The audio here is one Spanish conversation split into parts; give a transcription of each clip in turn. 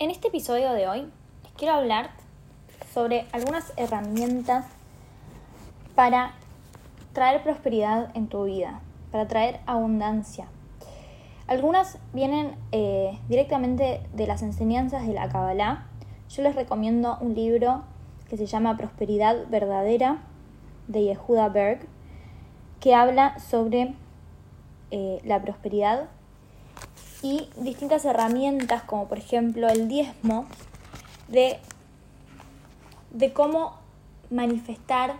En este episodio de hoy les quiero hablar sobre algunas herramientas para traer prosperidad en tu vida, para traer abundancia. Algunas vienen eh, directamente de las enseñanzas de la Kabbalah. Yo les recomiendo un libro que se llama Prosperidad Verdadera de Yehuda Berg, que habla sobre eh, la prosperidad y distintas herramientas como por ejemplo el diezmo de, de cómo manifestar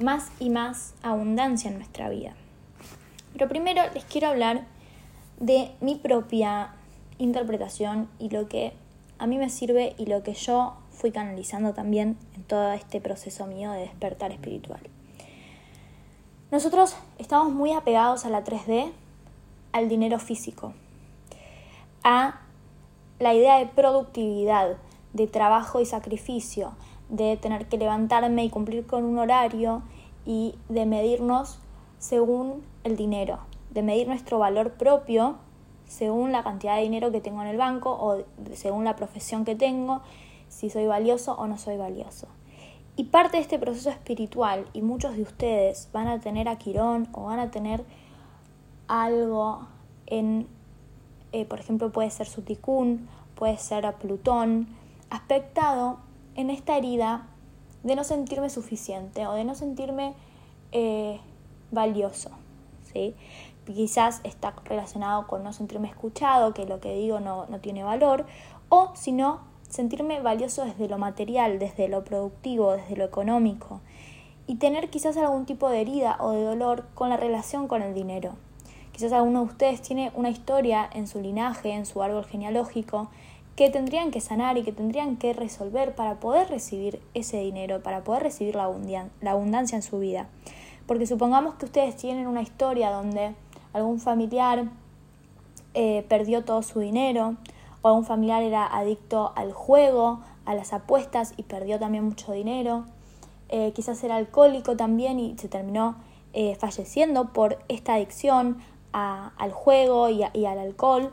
más y más abundancia en nuestra vida. Pero primero les quiero hablar de mi propia interpretación y lo que a mí me sirve y lo que yo fui canalizando también en todo este proceso mío de despertar espiritual. Nosotros estamos muy apegados a la 3D, al dinero físico, la idea de productividad, de trabajo y sacrificio, de tener que levantarme y cumplir con un horario y de medirnos según el dinero, de medir nuestro valor propio según la cantidad de dinero que tengo en el banco o según la profesión que tengo, si soy valioso o no soy valioso. Y parte de este proceso espiritual, y muchos de ustedes van a tener a Quirón o van a tener algo en eh, por ejemplo puede ser su ticún, puede ser a Plutón, aspectado en esta herida de no sentirme suficiente o de no sentirme eh, valioso. ¿sí? Quizás está relacionado con no sentirme escuchado, que lo que digo no, no tiene valor, o si no, sentirme valioso desde lo material, desde lo productivo, desde lo económico, y tener quizás algún tipo de herida o de dolor con la relación con el dinero. Quizás alguno de ustedes tiene una historia en su linaje, en su árbol genealógico, que tendrían que sanar y que tendrían que resolver para poder recibir ese dinero, para poder recibir la, abundancia en su vida. Porque supongamos que ustedes tienen una historia donde algún familiar eh, perdió todo su dinero, o algún familiar era adicto al juego, a las apuestas y perdió también mucho dinero. Eh, quizás era alcohólico también y se terminó eh, falleciendo por esta adicción al juego y, y al alcohol.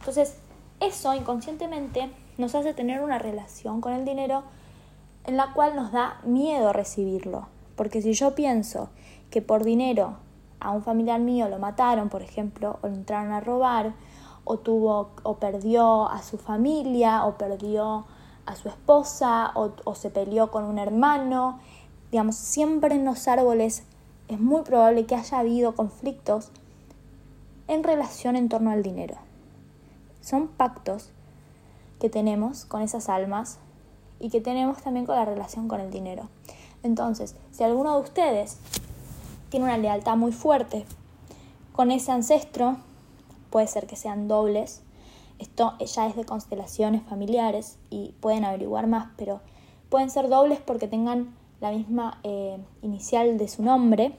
Entonces, eso inconscientemente nos hace tener una relación con el dinero en la cual nos da miedo recibirlo. Porque si yo pienso que por dinero a un familiar mío lo mataron, por ejemplo, o lo entraron a robar, o tuvo, o perdió a su familia, o perdió a su esposa, o, o se peleó con un hermano, digamos, siempre en los árboles es muy probable que haya habido conflictos en relación en torno al dinero. Son pactos que tenemos con esas almas y que tenemos también con la relación con el dinero. Entonces, si alguno de ustedes tiene una lealtad muy fuerte con ese ancestro, puede ser que sean dobles. Esto ya es de constelaciones familiares y pueden averiguar más, pero pueden ser dobles porque tengan la misma eh, inicial de su nombre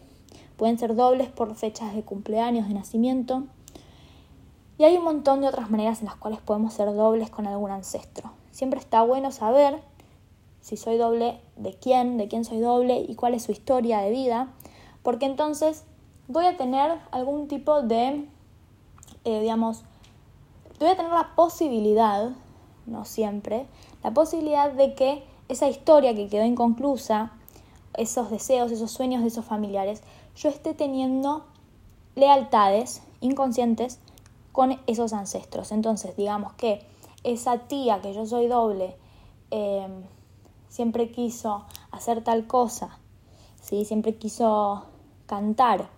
Pueden ser dobles por fechas de cumpleaños, de nacimiento. Y hay un montón de otras maneras en las cuales podemos ser dobles con algún ancestro. Siempre está bueno saber si soy doble de quién, de quién soy doble y cuál es su historia de vida, porque entonces voy a tener algún tipo de, eh, digamos, voy a tener la posibilidad, no siempre, la posibilidad de que esa historia que quedó inconclusa, esos deseos, esos sueños de esos familiares, yo esté teniendo lealtades inconscientes con esos ancestros. Entonces, digamos que esa tía que yo soy doble eh, siempre quiso hacer tal cosa, ¿sí? siempre quiso cantar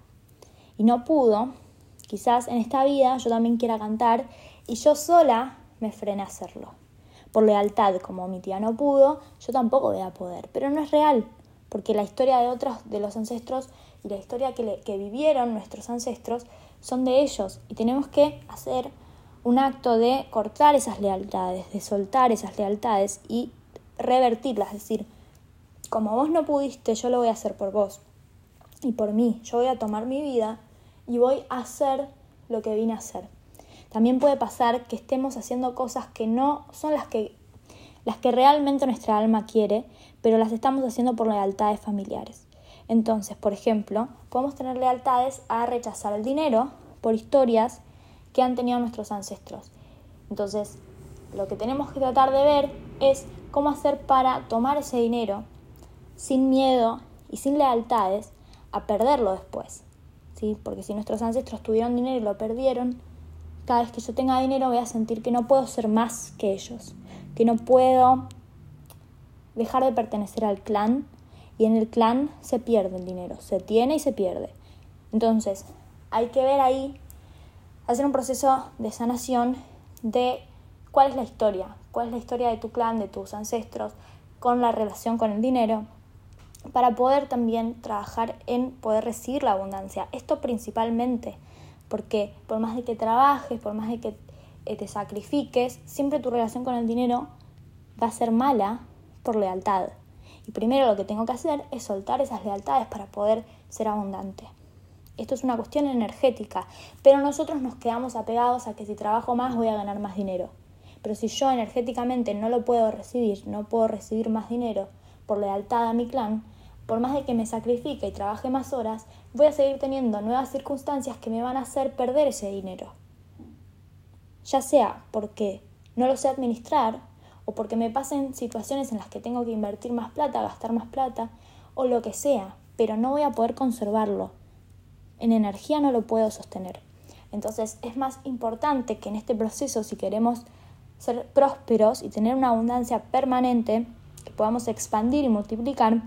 y no pudo, quizás en esta vida yo también quiera cantar y yo sola me frene a hacerlo. Por lealtad, como mi tía no pudo, yo tampoco voy a poder. Pero no es real, porque la historia de otros, de los ancestros, y la historia que, que vivieron nuestros ancestros son de ellos. Y tenemos que hacer un acto de cortar esas lealtades, de soltar esas lealtades y revertirlas, es decir, como vos no pudiste, yo lo voy a hacer por vos y por mí, yo voy a tomar mi vida y voy a hacer lo que vine a hacer. También puede pasar que estemos haciendo cosas que no son las que las que realmente nuestra alma quiere, pero las estamos haciendo por lealtades familiares. Entonces, por ejemplo, podemos tener lealtades a rechazar el dinero por historias que han tenido nuestros ancestros. Entonces, lo que tenemos que tratar de ver es cómo hacer para tomar ese dinero sin miedo y sin lealtades a perderlo después. ¿sí? Porque si nuestros ancestros tuvieron dinero y lo perdieron, cada vez que yo tenga dinero voy a sentir que no puedo ser más que ellos, que no puedo dejar de pertenecer al clan y en el clan se pierde el dinero, se tiene y se pierde. Entonces, hay que ver ahí, hacer un proceso de sanación de cuál es la historia, cuál es la historia de tu clan, de tus ancestros, con la relación con el dinero, para poder también trabajar en poder recibir la abundancia. Esto principalmente, porque por más de que trabajes, por más de que eh, te sacrifiques, siempre tu relación con el dinero va a ser mala por lealtad. Y primero lo que tengo que hacer es soltar esas lealtades para poder ser abundante. Esto es una cuestión energética, pero nosotros nos quedamos apegados a que si trabajo más voy a ganar más dinero. Pero si yo energéticamente no lo puedo recibir, no puedo recibir más dinero por lealtad a mi clan, por más de que me sacrifique y trabaje más horas, voy a seguir teniendo nuevas circunstancias que me van a hacer perder ese dinero. Ya sea porque no lo sé administrar o porque me pasen situaciones en las que tengo que invertir más plata, gastar más plata o lo que sea, pero no voy a poder conservarlo. En energía no lo puedo sostener. Entonces es más importante que en este proceso, si queremos ser prósperos y tener una abundancia permanente, que podamos expandir y multiplicar,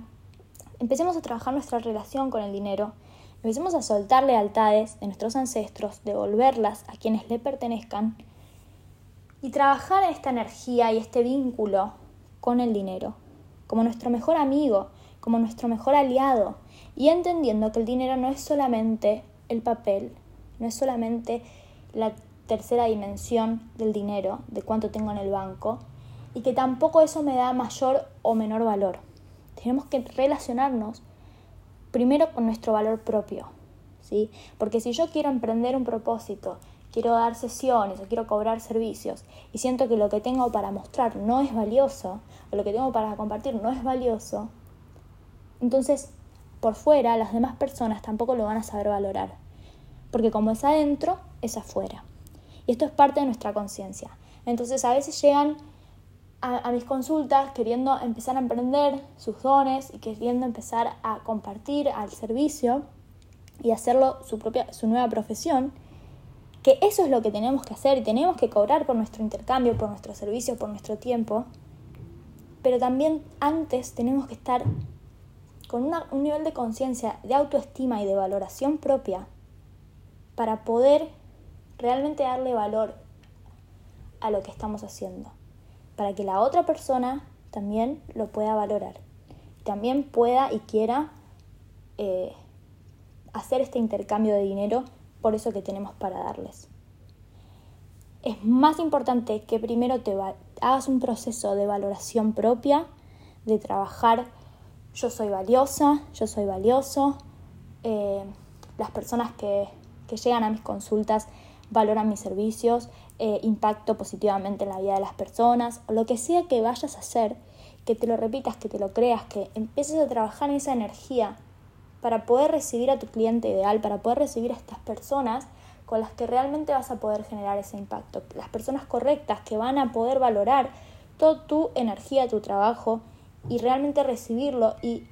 empecemos a trabajar nuestra relación con el dinero, empecemos a soltar lealtades de nuestros ancestros, devolverlas a quienes le pertenezcan y trabajar esta energía y este vínculo con el dinero, como nuestro mejor amigo, como nuestro mejor aliado, y entendiendo que el dinero no es solamente el papel, no es solamente la tercera dimensión del dinero, de cuánto tengo en el banco, y que tampoco eso me da mayor o menor valor. Tenemos que relacionarnos primero con nuestro valor propio, ¿sí? Porque si yo quiero emprender un propósito quiero dar sesiones o quiero cobrar servicios y siento que lo que tengo para mostrar no es valioso o lo que tengo para compartir no es valioso, entonces por fuera las demás personas tampoco lo van a saber valorar. Porque como es adentro, es afuera. Y esto es parte de nuestra conciencia. Entonces a veces llegan a, mis consultas queriendo empezar a emprender sus dones y queriendo empezar a compartir al servicio y hacerlo su propia, su nueva profesión que eso es lo que tenemos que hacer y tenemos que cobrar por nuestro intercambio, por nuestro servicio, por nuestro tiempo, pero también antes tenemos que estar con un nivel de conciencia, de autoestima y de valoración propia para poder realmente darle valor a lo que estamos haciendo, para que la otra persona también lo pueda valorar, también pueda y quiera eh, hacer este intercambio de dinero por eso que tenemos para darles. Es más importante que primero te hagas un proceso de valoración propia, de trabajar yo soy valiosa, yo soy valioso, eh, las personas que, llegan a mis consultas valoran mis servicios, eh, impacto positivamente en la vida de las personas, lo que sea que vayas a hacer, que te lo repitas, que te lo creas, que empieces a trabajar en esa energía para poder recibir a tu cliente ideal, para poder recibir a estas personas con las que realmente vas a poder generar ese impacto. Las personas correctas que van a poder valorar toda tu energía, tu trabajo y realmente recibirlo y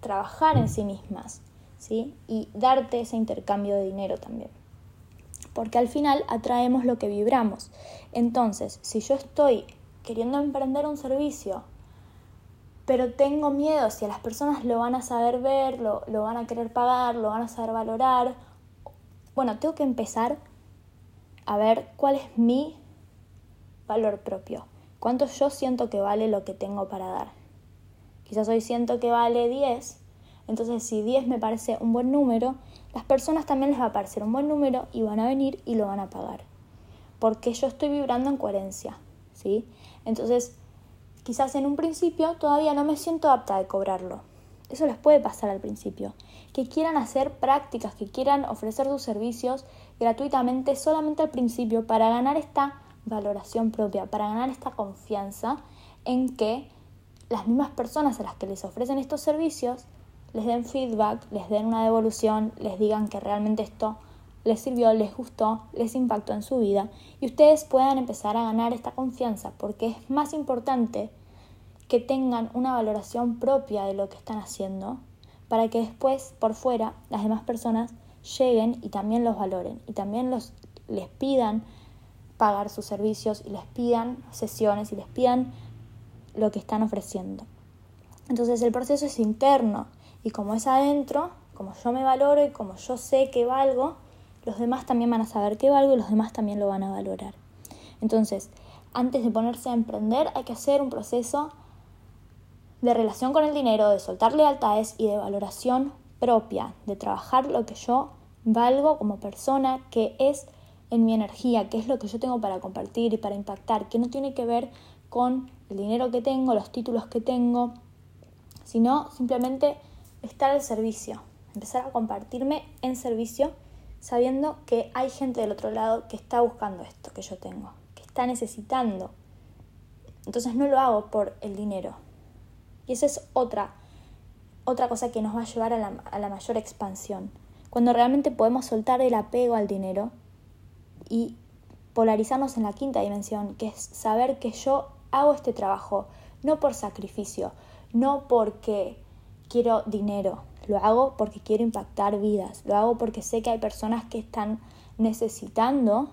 trabajar en sí mismas, ¿sí? Y darte ese intercambio de dinero también. Porque al final atraemos lo que vibramos. Entonces, si yo estoy queriendo emprender un servicio pero tengo miedo si las personas lo van a saber ver, lo, van a querer pagar, lo van a saber valorar. Bueno, tengo que empezar a ver cuál es mi valor propio, cuánto yo siento que vale lo que tengo para dar. Quizás hoy siento que vale 10, entonces si 10 me parece un buen número, las personas también les va a parecer un buen número y van a venir y lo van a pagar. Porque yo estoy vibrando en coherencia, ¿sí? Entonces, Quizás en un principio todavía no me siento apta de cobrarlo. Eso les puede pasar al principio. Que quieran hacer prácticas, que quieran ofrecer sus servicios gratuitamente solamente al principio para ganar esta valoración propia, para ganar esta confianza en que las mismas personas a las que les ofrecen estos servicios les den feedback, les den una devolución, les digan que realmente esto les sirvió, les gustó, les impactó en su vida y ustedes puedan empezar a ganar esta confianza porque es más importante que tengan una valoración propia de lo que están haciendo para que después por fuera las demás personas lleguen y también los valoren y también los, les pidan pagar sus servicios y les pidan sesiones y les pidan lo que están ofreciendo. Entonces el proceso es interno y como es adentro, como yo me valoro y como yo sé que valgo, los demás también van a saber que valgo y los demás también lo van a valorar. Entonces, antes de ponerse a emprender hay que hacer un proceso de relación con el dinero, de soltar lealtades y de valoración propia, de trabajar lo que yo valgo como persona, que es en mi energía, que es lo que yo tengo para compartir y para impactar, que no tiene que ver con el dinero que tengo, los títulos que tengo, sino simplemente estar al servicio, empezar a compartirme en servicio sabiendo que hay gente del otro lado que está buscando esto que yo tengo, que está necesitando. Entonces no lo hago por el dinero. Y esa es otra, otra cosa que nos va a llevar a la, a la mayor expansión. Cuando realmente podemos soltar el apego al dinero y polarizarnos en la quinta dimensión, que es saber que yo hago este trabajo no por sacrificio, no porque quiero dinero, lo hago porque quiero impactar vidas, lo hago porque sé que hay personas que están necesitando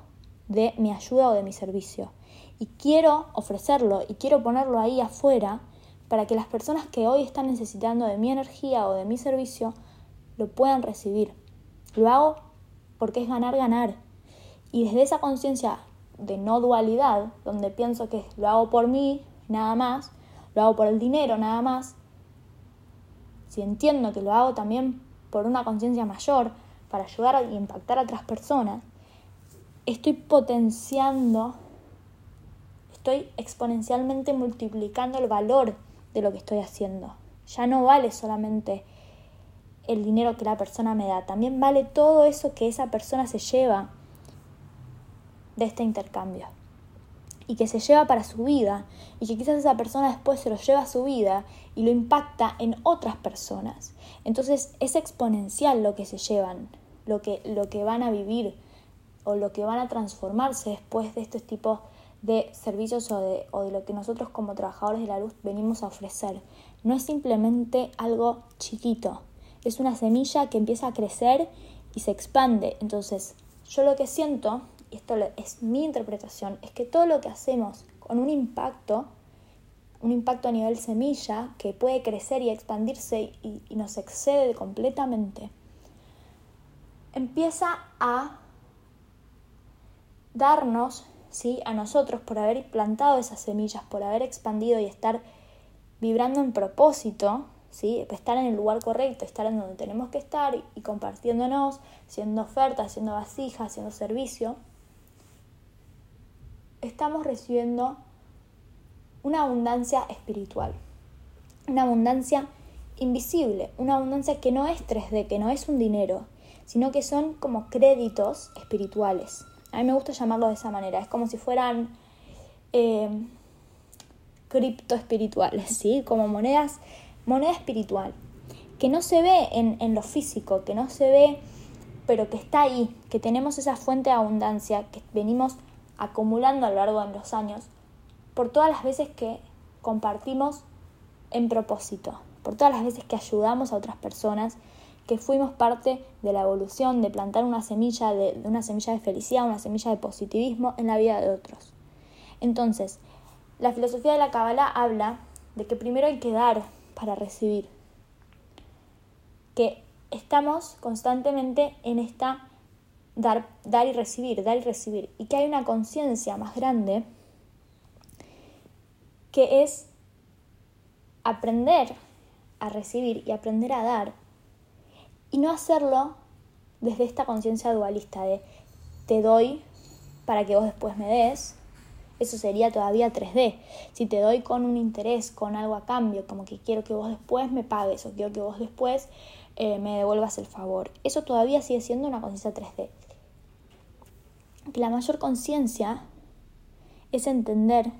de mi ayuda o de mi servicio. Y quiero ofrecerlo y quiero ponerlo ahí afuera para que las personas que hoy están necesitando de mi energía o de mi servicio lo puedan recibir. Lo hago porque es ganar, ganar. Y desde esa conciencia de no dualidad, donde pienso que lo hago por mí, nada más, lo hago por el dinero, nada más, si entiendo que lo hago también por una conciencia mayor, para ayudar a impactar a otras personas, estoy potenciando, estoy exponencialmente multiplicando el valor lo que estoy haciendo. Ya no vale solamente el dinero que la persona me da, también vale todo eso que esa persona se lleva de este intercambio y que se lleva para su vida y que quizás esa persona después se lo lleva a su vida y lo impacta en otras personas. Entonces es exponencial lo que se llevan, lo que, lo que van a vivir o lo que van a transformarse después de estos tipos de servicios o de, o de lo que nosotros como trabajadores de la luz venimos a ofrecer. No es simplemente algo chiquito, es una semilla que empieza a crecer y se expande. Entonces yo lo que siento y esto es mi interpretación, es que todo lo que hacemos con un impacto, un impacto a nivel semilla que puede crecer y expandirse y, nos excede completamente, empieza a darnos, ¿sí? a nosotros, por haber plantado esas semillas, por haber expandido y estar vibrando en propósito, ¿sí? estar en el lugar correcto, estar en donde tenemos que estar y, compartiéndonos, siendo oferta, haciendo vasija, haciendo servicio, estamos recibiendo una abundancia espiritual, una abundancia invisible, una abundancia que no es 3D, que no es un dinero, sino que son como créditos espirituales. A mí me gusta llamarlo de esa manera, es como si fueran eh, cripto espirituales, ¿sí? como monedas, moneda espiritual, que no se ve en, en lo físico, que no se ve, pero que está ahí, que tenemos esa fuente de abundancia, que venimos acumulando a lo largo de los años por todas las veces que compartimos en propósito, por todas las veces que ayudamos a otras personas, que fuimos parte de la evolución, de plantar una semilla de, una semilla de felicidad, una semilla de positivismo en la vida de otros. Entonces, la filosofía de la Kabbalah habla de que primero hay que dar para recibir, que estamos constantemente en esta dar, dar y recibir, dar y recibir, y que hay una conciencia más grande que es aprender a recibir y aprender a dar y no hacerlo desde esta conciencia dualista de te doy para que vos después me des, eso sería todavía 3D. Si te doy con un interés, con algo a cambio, como que quiero que vos después me pagues o quiero que vos después eh, me devuelvas el favor, eso todavía sigue siendo una conciencia 3D que la mayor conciencia es entender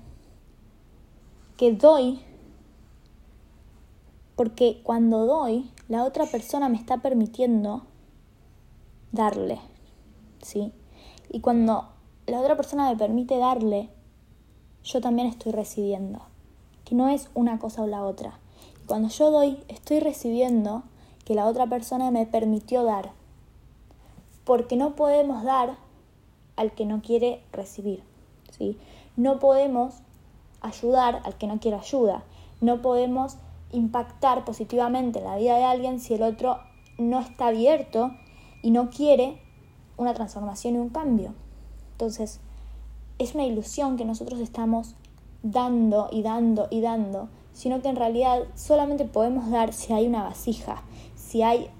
que doy porque cuando doy, la otra persona me está permitiendo darle. ¿sí? Y cuando la otra persona me permite darle, yo también estoy recibiendo, que no es una cosa o la otra. cuando yo doy, estoy recibiendo que la otra persona me permitió dar, porque no podemos dar al que no quiere recibir, ¿sí? No podemos ayudar al que no quiere ayuda, no podemos impactar positivamente en la vida de alguien si el otro no está abierto y no quiere una transformación y un cambio. Entonces, es una ilusión que nosotros estamos dando y dando y dando, sino que en realidad solamente podemos dar si hay una vasija, si hay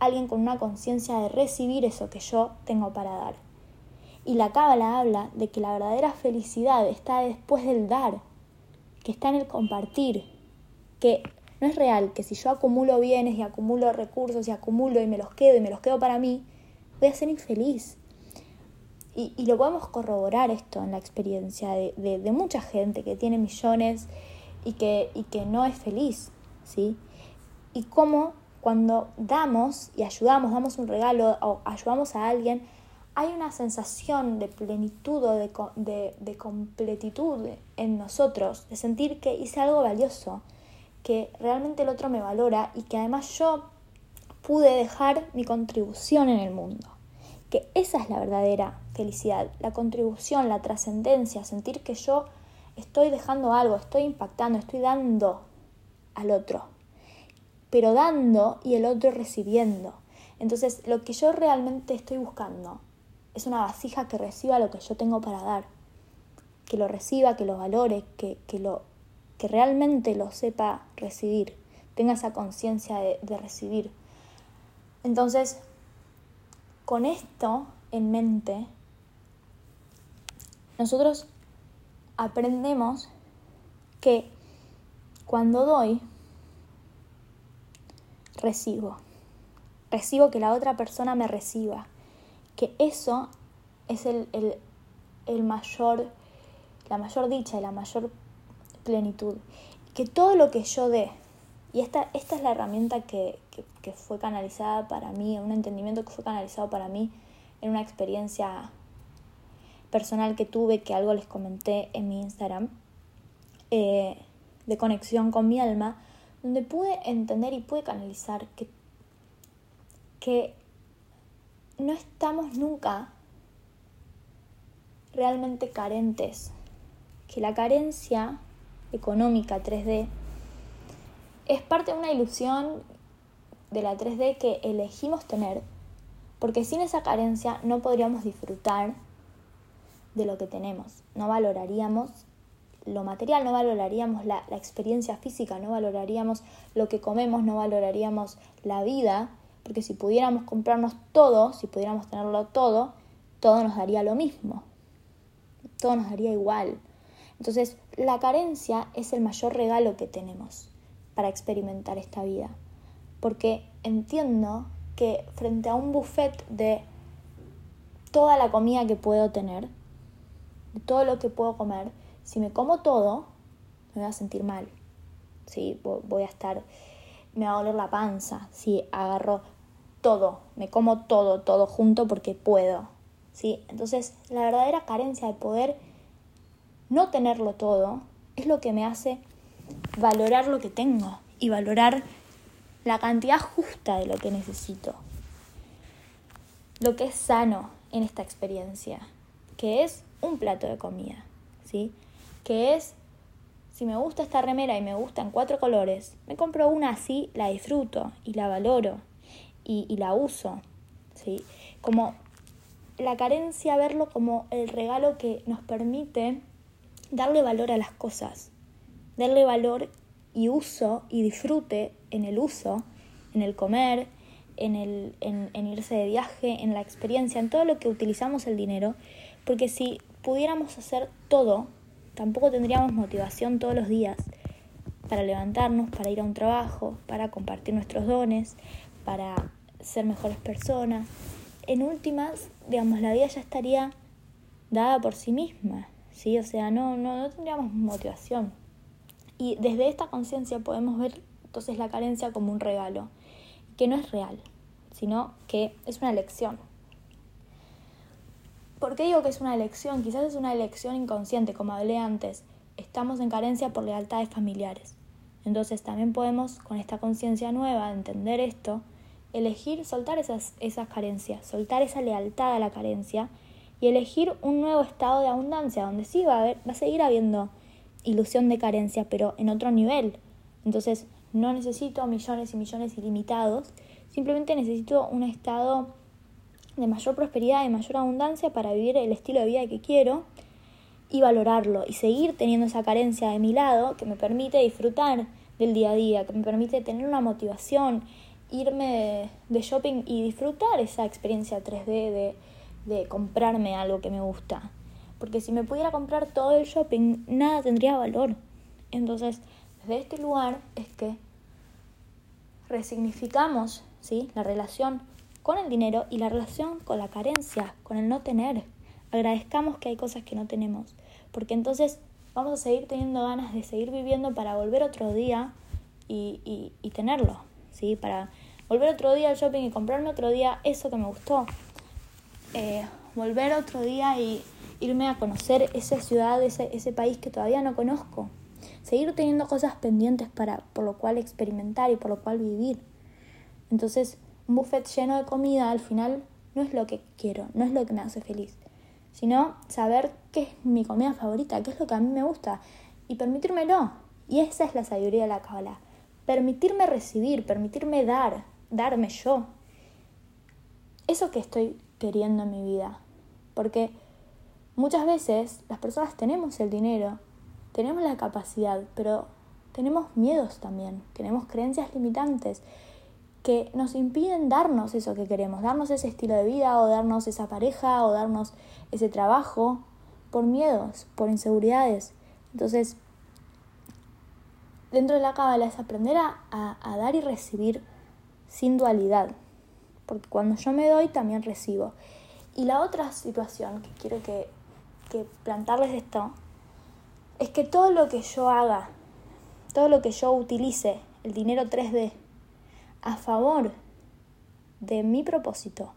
alguien con una conciencia de recibir eso que yo tengo para dar. Y la cábala habla de que la verdadera felicidad está después del dar, que está en el compartir, que no es real que si yo acumulo bienes y acumulo recursos y acumulo y me los quedo y me los quedo para mí, voy a ser infeliz. Y, lo podemos corroborar esto en la experiencia de, mucha gente que tiene millones y que, y que no es feliz, ¿sí? Y cómo cuando damos y ayudamos, damos un regalo o ayudamos a alguien, hay una sensación de plenitud o de, de, completitud en nosotros, de sentir que hice algo valioso, que realmente el otro me valora y que además yo pude dejar mi contribución en el mundo. Que esa es la verdadera felicidad, la contribución, la trascendencia, sentir que yo estoy dejando algo, estoy impactando, estoy dando al otro, pero dando y el otro recibiendo. Entonces, lo que yo realmente estoy buscando es una vasija que reciba lo que yo tengo para dar, que lo reciba, que lo valore, que, que lo que realmente lo sepa recibir, tenga esa conciencia de, recibir. Entonces, con esto en mente, nosotros aprendemos que cuando doy, recibo. Recibo que la otra persona me reciba. Que eso es el, el mayor, la mayor dicha y la mayor plenitud. Que todo lo que yo dé, y esta, esta es la herramienta que, fue canalizada para mí, un entendimiento que fue canalizado para mí en una experiencia personal que tuve, que algo les comenté en mi Instagram, eh, de conexión con mi alma, donde pude entender y pude canalizar que, que no estamos nunca realmente carentes, que la carencia económica 3D, es parte de una ilusión de la 3D que elegimos tener, porque sin esa carencia no podríamos disfrutar de lo que tenemos, no valoraríamos lo material, no valoraríamos la, la experiencia física, no valoraríamos lo que comemos, no valoraríamos la vida, porque si pudiéramos comprarnos todo, si pudiéramos tenerlo todo, todo nos daría lo mismo, todo nos daría igual. Entonces, la carencia es el mayor regalo que tenemos para experimentar esta vida, porque entiendo que frente a un buffet de toda la comida que puedo tener, de todo lo que puedo comer, si me como todo, me voy a sentir mal. ¿sí? Voy a estar, me va a doler la panza si agarro todo, me como todo, todo junto porque puedo. ¿sí? Entonces, la verdadera carencia de poder no tenerlo todo es lo que me hace valorar lo que tengo y valorar la cantidad justa de lo que necesito. Lo que es sano en esta experiencia, que es un plato de comida, ¿sí? Que es, si me gusta esta remera y me gustan cuatro colores, me compro una así, la disfruto y la valoro y, la uso, ¿sí? Como la carencia, verlo como el regalo que nos permite darle valor a las cosas, darle valor y uso y disfrute en el uso, en el comer, en, el, en, irse de viaje, en la experiencia, en todo lo que utilizamos el dinero, porque si pudiéramos hacer todo, tampoco tendríamos motivación todos los días para levantarnos, para ir a un trabajo, para compartir nuestros dones, para ser mejores personas. En últimas, digamos, la vida ya estaría dada por sí misma. ¿Sí? O sea, no, no, no tendríamos motivación. Y desde esta conciencia podemos ver entonces la carencia como un regalo, que no es real, sino que es una lección. ¿Por qué digo que es una elección? Quizás es una elección inconsciente, como hablé antes. Estamos en carencia por lealtades familiares. Entonces también podemos, con esta conciencia nueva, de entender esto, elegir soltar esas, esas carencias, soltar esa lealtad a la carencia y elegir un nuevo estado de abundancia, donde sí va a, haber, va a seguir habiendo ilusión de carencia, pero en otro nivel. Entonces, no necesito millones y millones ilimitados, simplemente necesito un estado de mayor prosperidad, de mayor abundancia para vivir el estilo de vida que quiero y valorarlo y seguir teniendo esa carencia de mi lado que me permite disfrutar del día a día, que me permite tener una motivación, irme de, shopping y disfrutar esa experiencia 3D de, de comprarme algo que me gusta. Porque si me pudiera comprar todo el shopping, nada tendría valor. Entonces, desde este lugar es que resignificamos ¿sí? la relación con el dinero y la relación con la carencia, con el no tener. Agradezcamos que hay cosas que no tenemos, porque entonces vamos a seguir teniendo ganas de seguir viviendo para volver otro día y, y, tenerlo, ¿sí? Para volver otro día al shopping y comprarme otro día eso que me gustó. Eh, volver otro día y irme a conocer esa ciudad, ese, ese país que todavía no conozco. Seguir teniendo cosas pendientes para, por lo cual experimentar y por lo cual vivir. Entonces, un buffet lleno de comida al final no es lo que quiero, no es lo que me hace feliz, sino saber qué es mi comida favorita, qué es lo que a mí me gusta y permitírmelo. Y esa es la sabiduría de la Kabbalah. Permitirme recibir, permitirme dar, darme yo. Eso que estoy queriendo en mi vida. Porque muchas veces las personas tenemos el dinero, tenemos la capacidad, pero tenemos miedos también, tenemos creencias limitantes que nos impiden darnos eso que queremos, darnos ese estilo de vida o darnos esa pareja o darnos ese trabajo por miedos, por inseguridades. Entonces, dentro de la cábala es aprender a, a, dar y recibir sin dualidad, porque cuando yo me doy también recibo. Y la otra situación que quiero que, que plantarles esto es que todo lo que yo haga, todo lo que yo utilice, el dinero 3D, a favor de mi propósito,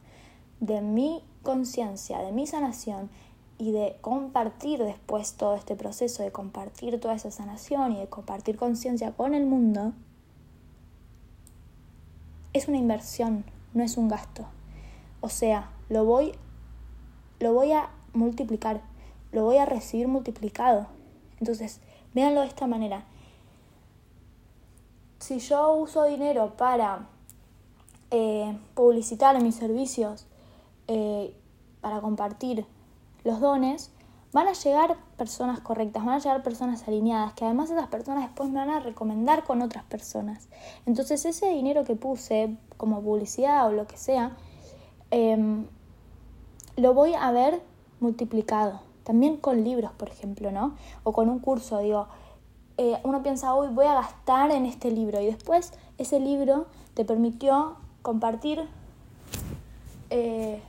de mi conciencia, de mi sanación y de compartir después todo este proceso, de compartir toda esa sanación y de compartir conciencia con el mundo, es una inversión, no es un gasto. O sea, lo voy, lo voy a multiplicar, lo voy a recibir multiplicado. Entonces, véanlo de esta manera si yo uso dinero para eh, publicitar mis servicios, eh, para compartir los dones, van a llegar personas correctas, van a llegar personas alineadas, que además esas personas después me van a recomendar con otras personas. Entonces ese dinero que puse como publicidad o lo que sea, em, lo voy a ver multiplicado. También con libros, por ejemplo, ¿no? O con un curso, digo, eh, uno piensa, hoy voy a gastar en este libro y después ese libro te permitió compartir, eh,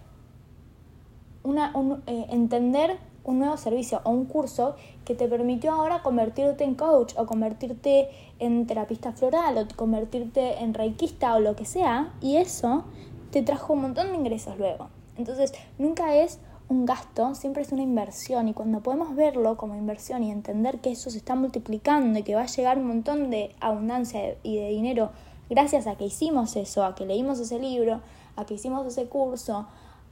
una, eh, entender un nuevo servicio o un curso que te permitió ahora convertirte en coach o convertirte en terapista floral o convertirte en reikista o lo que sea y eso te trajo un montón de ingresos luego. Entonces nunca es un gasto siempre es una inversión y cuando podemos verlo como inversión y entender que eso se está multiplicando y que va a llegar un montón de abundancia y de dinero gracias a que hicimos eso, a que leímos ese libro, a que hicimos ese curso,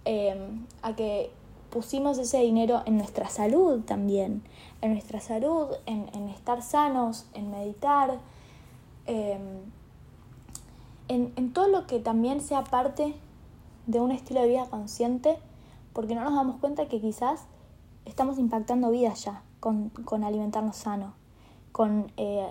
em, a que pusimos ese dinero en nuestra salud también, en nuestra salud, en, estar sanos, en meditar, em, en, en todo lo que también sea parte de un estilo de vida consciente porque no nos damos cuenta que quizás estamos impactando vidas ya con, alimentarnos sano, con eh,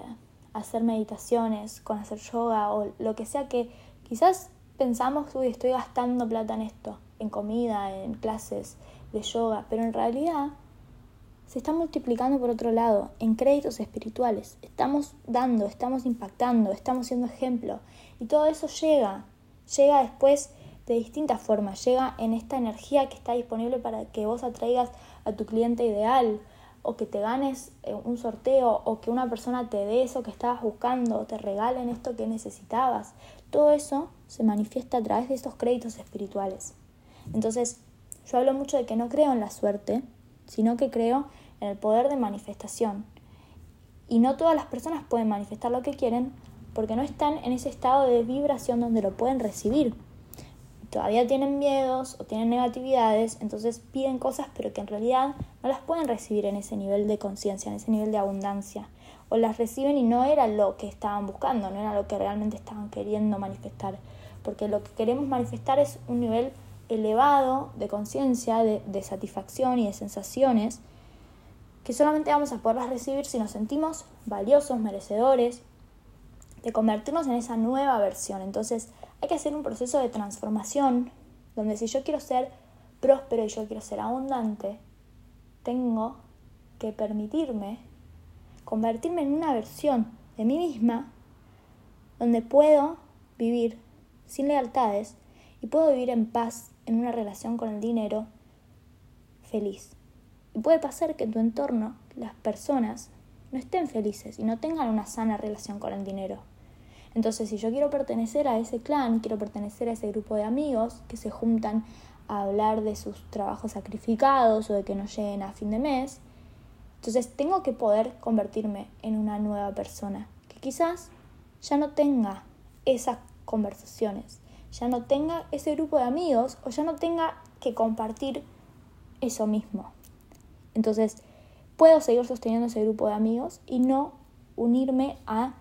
hacer meditaciones, con hacer yoga o lo que sea que quizás pensamos, uy, estoy gastando plata en esto, en comida, en clases de yoga, pero en realidad se está multiplicando por otro lado, en créditos espirituales. Estamos dando, estamos impactando, estamos siendo ejemplo. Y todo eso llega, llega después de distintas formas. Llega en esta energía que está disponible para que vos atraigas a tu cliente ideal o que te ganes eh, un sorteo o que una persona te dé eso que estabas buscando o te regalen esto que necesitabas. Todo eso se manifiesta a través de estos créditos espirituales. Entonces, Yo hablo mucho de que no creo en la suerte, sino que creo en el poder de manifestación. Y no todas las personas pueden manifestar lo que quieren porque no están en ese estado de vibración donde lo pueden recibir. Todavía tienen miedos o tienen negatividades, entonces piden cosas pero que en realidad no las pueden recibir en ese nivel de conciencia, en ese nivel de abundancia. O las reciben y no era lo que estaban buscando, no era lo que realmente estaban queriendo manifestar. Porque lo que queremos manifestar es un nivel elevado de conciencia, de, de satisfacción y de sensaciones que solamente vamos a poderlas recibir si nos sentimos valiosos, merecedores, de convertirnos en esa nueva versión. Entonces hay que hacer un proceso de transformación donde si yo quiero ser próspero y yo quiero ser abundante, tengo que permitirme convertirme en una versión de mí misma donde puedo vivir sin lealtades y puedo vivir en paz en una relación con el dinero feliz. Y puede pasar que en tu entorno las personas no estén felices y no tengan una sana relación con el dinero. Entonces, si yo quiero pertenecer a ese clan, quiero pertenecer a ese grupo de amigos que se juntan a hablar de sus trabajos sacrificados o de que no lleguen a fin de mes, entonces tengo que poder convertirme en una nueva persona que quizás ya no tenga esas conversaciones, ya no tenga ese grupo de amigos o ya no tenga que compartir eso mismo. Entonces, puedo seguir sosteniendo ese grupo de amigos y no unirme a,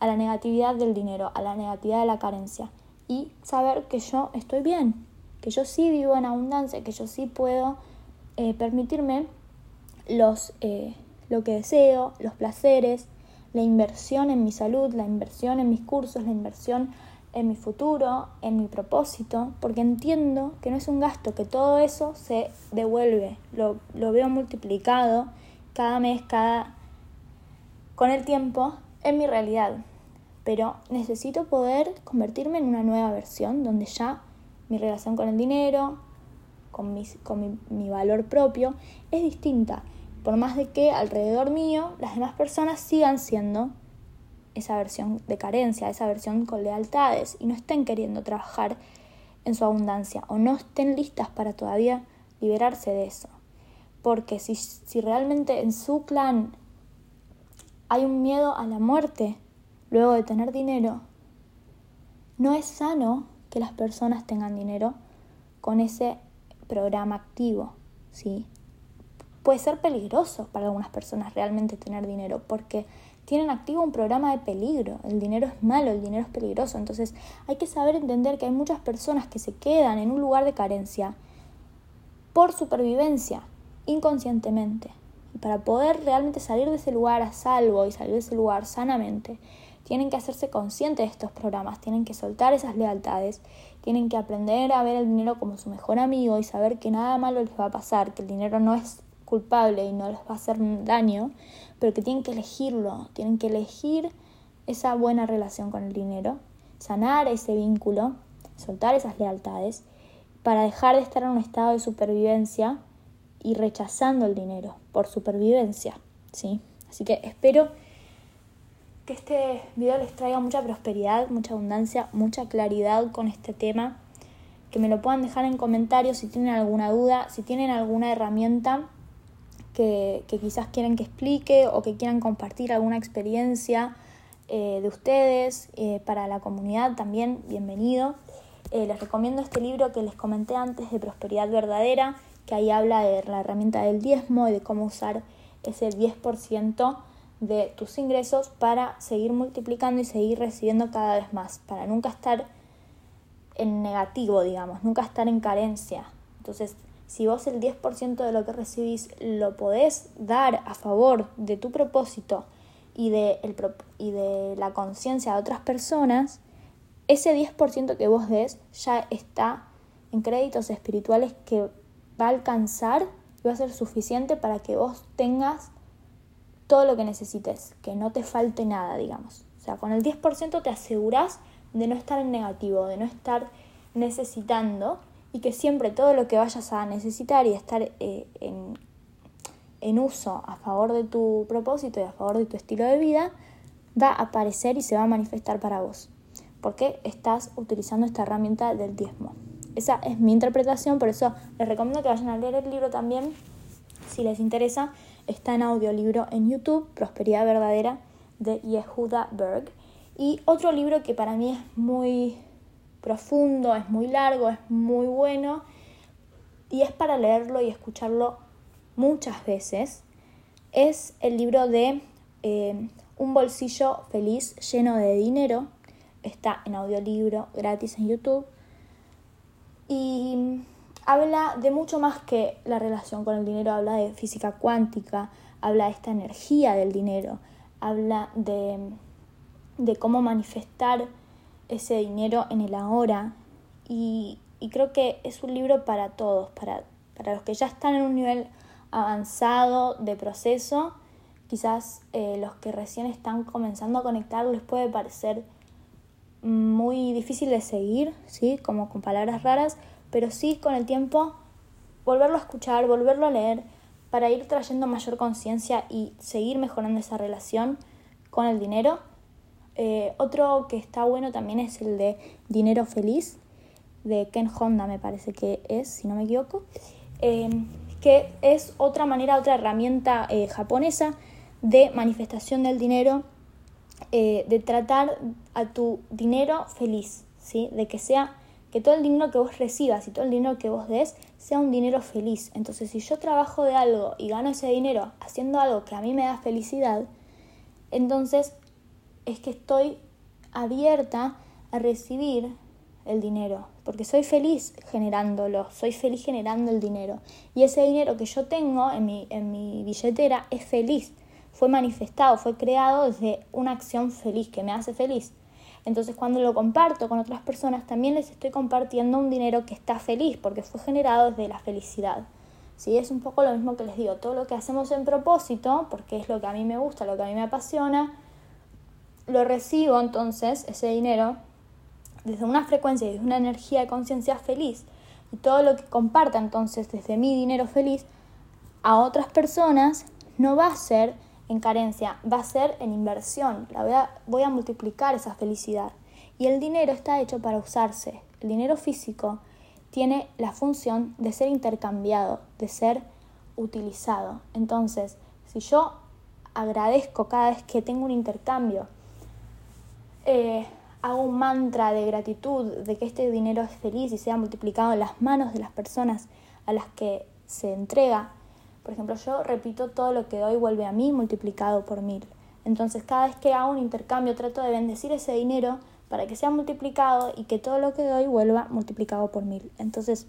a la negatividad del dinero, a la negatividad de la carencia. Y saber que yo estoy bien, que yo sí vivo en abundancia, que yo sí puedo eh, permitirme los, eh, lo que deseo, los placeres, la inversión en mi salud, la inversión en mis cursos, la inversión en mi futuro, en mi propósito, porque entiendo que no es un gasto, que todo eso se devuelve, lo, lo veo multiplicado cada mes, cada con el tiempo en mi realidad. Pero necesito poder convertirme en una nueva versión donde ya mi relación con el dinero, con, con mi, mi valor propio, es distinta. Por más de que alrededor mío las demás personas sigan siendo esa versión de carencia, esa versión con lealtades y no estén queriendo trabajar en su abundancia o no estén listas para todavía liberarse de eso. Porque si, si realmente en su clan hay un miedo a la muerte luego de tener dinero, no es sano que las personas tengan dinero con ese programa activo, ¿sí? Puede ser peligroso para algunas personas realmente tener dinero porque tienen activo un programa de peligro. El dinero es malo, el dinero es peligroso. Entonces hay que saber entender que hay muchas personas que se quedan en un lugar de carencia por supervivencia, inconscientemente. Y para poder realmente salir de ese lugar a salvo y salir de ese lugar sanamente, tienen que hacerse conscientes de estos programas, tienen que soltar esas lealtades, tienen que aprender a ver el dinero como su mejor amigo y saber que nada malo les va a pasar, que el dinero no es culpable y no les va a hacer daño, pero que tienen que elegirlo, tienen que elegir esa buena relación con el dinero, sanar ese vínculo, soltar esas lealtades, para dejar de estar en un estado de supervivencia y rechazando el dinero por supervivencia, ¿sí? Así que espero que este video les traiga mucha prosperidad, mucha abundancia, mucha claridad con este tema, que me lo puedan dejar en comentarios si tienen alguna duda, si tienen alguna herramienta que, quizás quieren que explique o que quieran compartir alguna experiencia eh, de ustedes eh, para la comunidad también, bienvenido. Eh, les recomiendo este libro que les comenté antes de Prosperidad Verdadera, que ahí habla de la herramienta del diezmo y de cómo usar ese 10% de tus ingresos para seguir multiplicando y seguir recibiendo cada vez más, para nunca estar en negativo, digamos, nunca estar en carencia. Entonces, si vos el 10% de lo que recibís lo podés dar a favor de tu propósito y de, el, y de la conciencia de otras personas, ese 10% que vos des ya está en créditos espirituales que va a alcanzar y va a ser suficiente para que vos tengas todo lo que necesites, que no te falte nada, digamos. O sea, con el 10% te aseguras de no estar en negativo, de no estar necesitando y que siempre todo lo que vayas a necesitar y estar eh, en, en uso a favor de tu propósito y a favor de tu estilo de vida va a aparecer y se va a manifestar para vos, porque estás utilizando esta herramienta del diezmo. Esa es mi interpretación, por eso les recomiendo que vayan a leer el libro también, si les interesa. Está en audiolibro en YouTube, Prosperidad Verdadera, de Yehuda Berg. Y otro libro que para mí es muy profundo, es muy largo, es muy bueno y es para leerlo y escucharlo muchas veces, es el libro de eh, Un bolsillo feliz lleno de dinero. Está en audiolibro gratis en YouTube. Y habla de mucho más que la relación con el dinero, habla de física cuántica, habla de esta energía del dinero, habla de, de cómo manifestar ese dinero en el ahora. Y, creo que es un libro para todos, para, para los que ya están en un nivel avanzado de proceso, quizás eh, los que recién están comenzando a conectar les puede parecer muy difícil de seguir, ¿sí? Como con palabras raras, pero sí con el tiempo volverlo a escuchar, volverlo a leer, para ir trayendo mayor conciencia y seguir mejorando esa relación con el dinero. Eh, otro que está bueno también es el de Dinero Feliz, de Ken Honda me parece que es, si no me equivoco, eh, que es otra manera, otra herramienta eh, japonesa de manifestación del dinero, de tratar a tu dinero feliz, ¿sí? de que sea que todo el dinero que vos recibas y todo el dinero que vos des sea un dinero feliz. Entonces, si yo trabajo de algo y gano ese dinero haciendo algo que a mí me da felicidad, entonces es que estoy abierta a recibir el dinero, porque soy feliz generándolo, soy feliz generando el dinero. Y ese dinero que yo tengo en mi, en mi billetera es feliz, fue manifestado, fue creado desde una acción feliz, que me hace feliz. Entonces cuando lo comparto con otras personas también les estoy compartiendo un dinero que está feliz porque fue generado desde la felicidad. ¿Sí? Es un poco lo mismo que les digo, todo lo que hacemos en propósito, porque es lo que a mí me gusta, lo que a mí me apasiona, lo recibo entonces, ese dinero, desde una frecuencia y desde una energía de conciencia feliz. Y todo lo que comparta entonces desde mi dinero feliz a otras personas no va a ser en carencia, va a ser en inversión. La voy a, voy a multiplicar esa felicidad. Y el dinero está hecho para usarse. El dinero físico tiene la función de ser intercambiado, de ser utilizado. Entonces, si yo agradezco cada vez que tengo un intercambio, eh, hago un mantra de gratitud, de que este dinero es feliz y sea multiplicado en las manos de las personas a las que se entrega, por ejemplo, yo repito todo lo que doy vuelve a mí multiplicado por mil. Entonces, cada vez que hago un intercambio, trato de bendecir ese dinero para que sea multiplicado y que todo lo que doy vuelva multiplicado por mil. Entonces,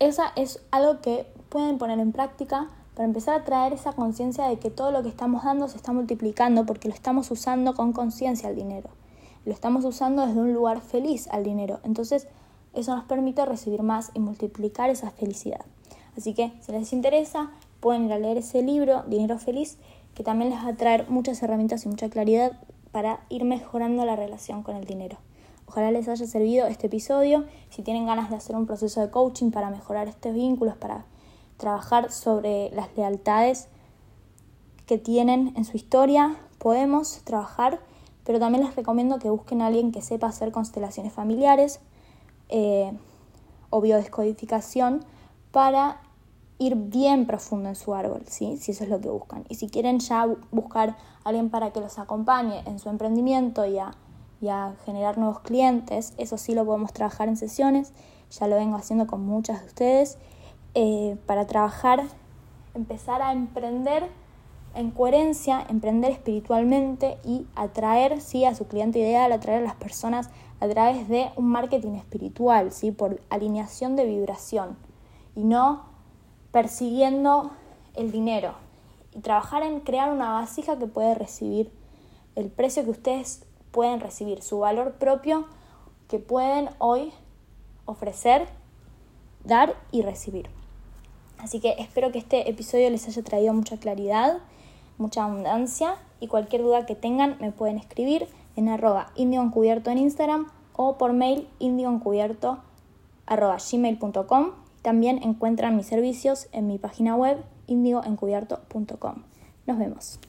esa es algo que pueden poner en práctica para empezar a traer esa conciencia de que todo lo que estamos dando se está multiplicando porque lo estamos usando con conciencia al dinero. Lo estamos usando desde un lugar feliz al dinero. Entonces, eso nos permite recibir más y multiplicar esa felicidad. Así que si les interesa, pueden ir a leer ese libro, Dinero Feliz, que también les va a traer muchas herramientas y mucha claridad para ir mejorando la relación con el dinero. Ojalá les haya servido este episodio. Si tienen ganas de hacer un proceso de coaching para mejorar estos vínculos, para trabajar sobre las lealtades que tienen en su historia, podemos trabajar, pero también les recomiendo que busquen a alguien que sepa hacer constelaciones familiares eh, o biodescodificación para ir bien profundo en su árbol, ¿sí? si eso es lo que buscan. Y si quieren ya buscar a alguien para que los acompañe en su emprendimiento y a, generar nuevos clientes, eso sí lo podemos trabajar en sesiones, ya lo vengo haciendo con muchas de ustedes, eh, para trabajar, empezar a emprender en coherencia, emprender espiritualmente y atraer ¿sí? a su cliente ideal, atraer a las personas a través de un marketing espiritual, ¿sí? por alineación de vibración y no persiguiendo el dinero. Y trabajar en crear una vasija que puede recibir el precio que ustedes pueden recibir, su valor propio que pueden hoy ofrecer, dar y recibir. Así que espero que este episodio les haya traído mucha claridad, mucha abundancia y cualquier duda que tengan me pueden escribir en arroba indioencubierto en Instagram o por mail indioencubierto arroba gmail.com también encuentran mis servicios en mi página web indioencubierto.com. Nos vemos.